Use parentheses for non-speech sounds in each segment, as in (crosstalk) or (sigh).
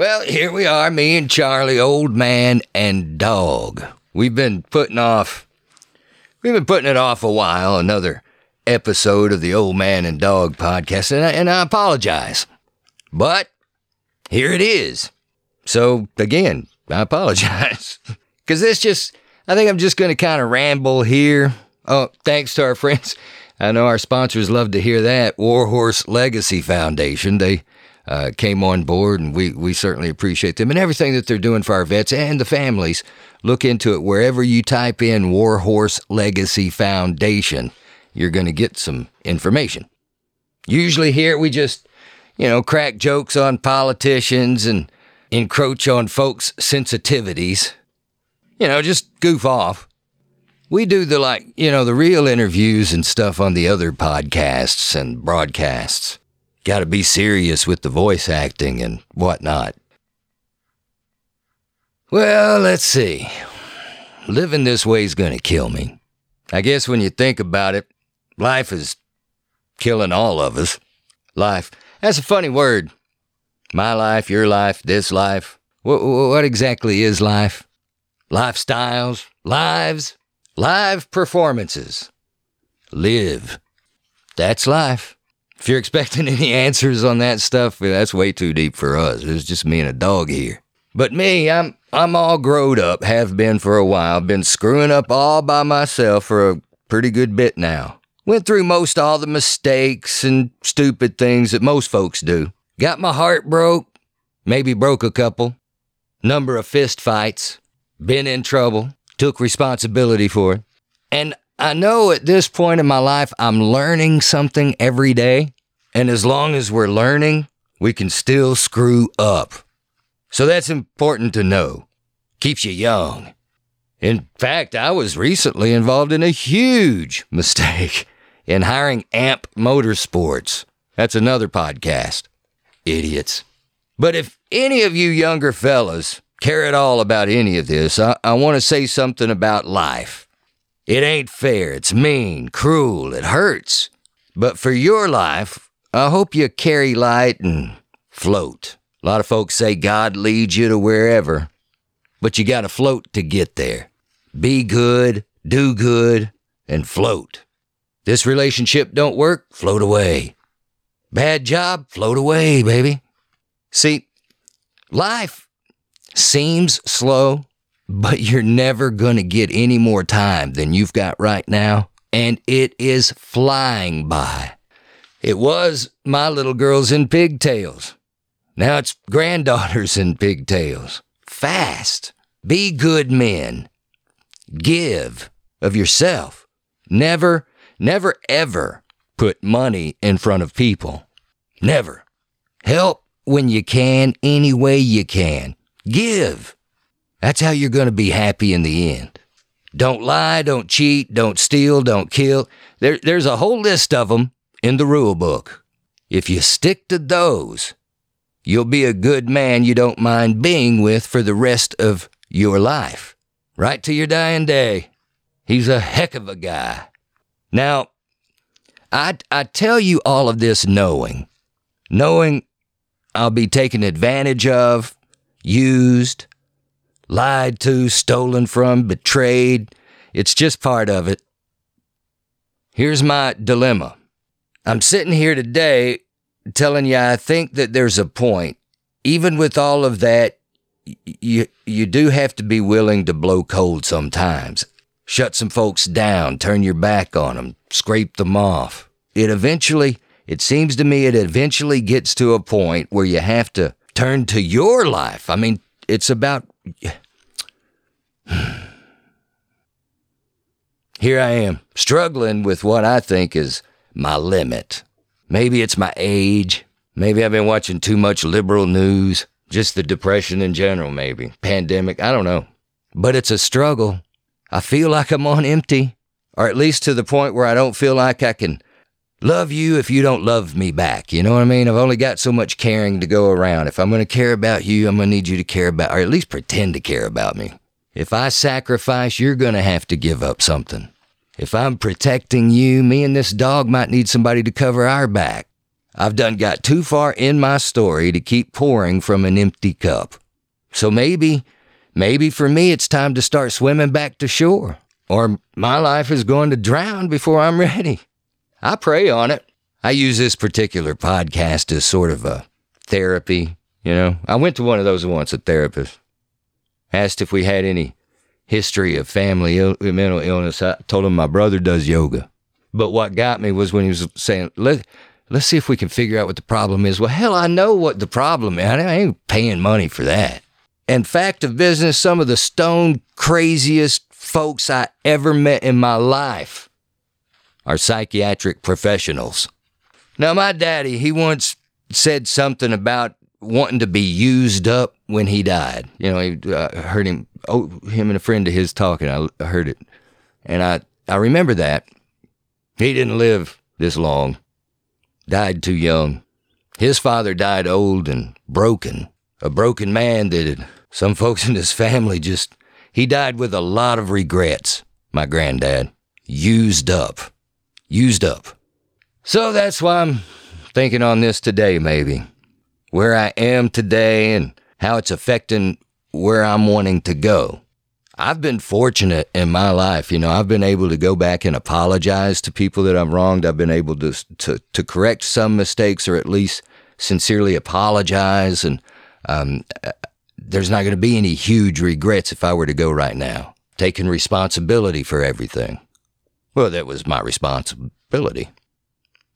Well, here we are, me and Charlie, old man and dog. We've been putting off, we've been putting it off a while, another episode of the Old Man and Dog podcast, and I, and I apologize. But here it is. So, again, I apologize. (laughs) Because this just, I think I'm just going to kind of ramble here. Oh, thanks to our friends. I know our sponsors love to hear that. Warhorse Legacy Foundation. They uh, came on board, and we, we certainly appreciate them and everything that they're doing for our vets and the families. Look into it wherever you type in Warhorse Legacy Foundation. You're going to get some information. Usually here we just, you know, crack jokes on politicians and encroach on folks' sensitivities. You know, just goof off. We do the like, you know, the real interviews and stuff on the other podcasts and broadcasts. Got to be serious with the voice acting and whatnot. Well, let's see. Living this way is going to kill me. I guess when you think about it, life is killing all of us. Life. That's a funny word. My life, your life, this life. What, what exactly is life? Lifestyles, lives, live performances. Live. That's life. If you're expecting (laughs) any answers on that stuff, that's way too deep for us. It's just me and a dog here. But me, I'm I'm all growed up, have been for a while, been screwing up all by myself for a pretty good bit now. Went through most all the mistakes and stupid things that most folks do. Got my heart broke, maybe broke a couple. Number of fist fights, been in trouble, took responsibility for it. And I know at this point in my life, I'm learning something every day. And as long as we're learning, we can still screw up. So that's important to know. Keeps you young. In fact, I was recently involved in a huge (laughs) mistake in hiring AMP Motorsports. That's another podcast. Idiots. But if any of you younger fellas care at all about any of this, I, I want to say something about life. It ain't fair. It's mean, cruel. It hurts. But for your life, I hope you carry light and float. A lot of folks say God leads you to wherever, but you got to float to get there. Be good, do good, and float. This relationship don't work, float away. Bad job, float away, baby. See, life seems slow, but you're never going to get any more time than you've got right now, and it is flying by. It was my little girls in pigtails. Now it's granddaughters in pigtails. Fast. Be good men. Give of yourself. Never, never, ever put money in front of people. Never. Help when you can, any way you can. Give. That's how you're going to be happy in the end. Don't lie, don't cheat, don't steal, don't kill. There, there's a whole list of them in the rule book. If you stick to those, you'll be a good man you don't mind being with for the rest of your life. Right to your dying day. He's a heck of a guy. Now, I, I tell you all of this knowing, knowing I'll be taken advantage of, used, lied to, stolen from, betrayed. It's just part of it. Here's my dilemma. I'm sitting here today telling you I think that there's a point. Even with all of that, you you do have to be willing to blow cold sometimes. Shut some folks down, turn your back on them, scrape them off. It eventually, it seems to me, it eventually gets to a point where you have to turn to your life. I mean, it's about. Here I am, struggling with what I think is my limit. Maybe it's my age. Maybe I've been watching too much liberal news. Just the depression in general, maybe. Pandemic, I don't know. But it's a struggle. I feel like I'm on empty, or at least to the point where I don't feel like I can love you if you don't love me back. You know what I mean? I've only got so much caring to go around. If I'm going to care about you, I'm going to need you to care about, or at least pretend to care about me. If I sacrifice, you're going to have to give up something. If I'm protecting you, me and this dog might need somebody to cover our back. I've done got too far in my story to keep pouring from an empty cup. So maybe, maybe for me, it's time to start swimming back to shore, or my life is going to drown before I'm (laughs) ready. I pray on it. I use this particular podcast as sort of a therapy. You know, I went to one of those once, a therapist asked if we had any history of family Ill- mental illness. I told him my brother does yoga. But what got me was when he was saying, Let, let's see if we can figure out what the problem is. Well, hell, I know what the problem is. I ain't paying money for that. And fact of business, some of the stone craziest folks I ever met in my life are psychiatric professionals. Now, my daddy, he once said something about wanting to be used up when he died. You know, he uh, heard him, oh, him and a friend of his talking. I heard it, and I I remember that. He didn't live this long. Died too young. His father died old and broken. A broken man that some folks in his family just he died with a lot of regrets. My granddad used up, used up. So that's why I'm thinking on this today, maybe where I am today and how it's affecting where I'm wanting to go. I've been fortunate in my life. You know, I've been able to go back and apologize to people that I've wronged. I've been able to to, to correct some mistakes or at least sincerely apologize. And um, there's not going to be any huge regrets if I were to go right now, taking responsibility for everything. Well, that was my responsibility.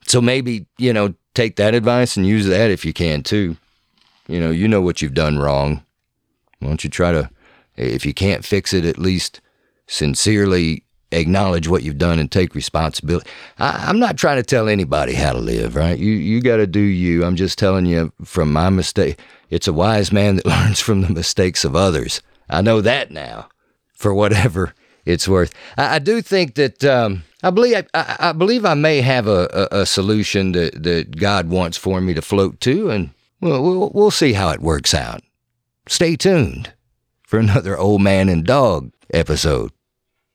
So maybe, you know, take that advice and use that if you can too. You know, you know what you've done wrong. Why don't you try to, if you can't fix it, at least sincerely acknowledge what you've done and take responsibility. I, am not trying to tell anybody how to live, right? You you got to do you. I'm just telling you from my mistake. It's a wise man that (laughs) learns from the mistakes of others. I know that now, for whatever it's worth. I, I do think that um, I believe I, I, believe I may have a, a, a, solution that, that God wants for me to float to, and we'll, we'll we'll see how it works out. Stay tuned for another old man and dog episode.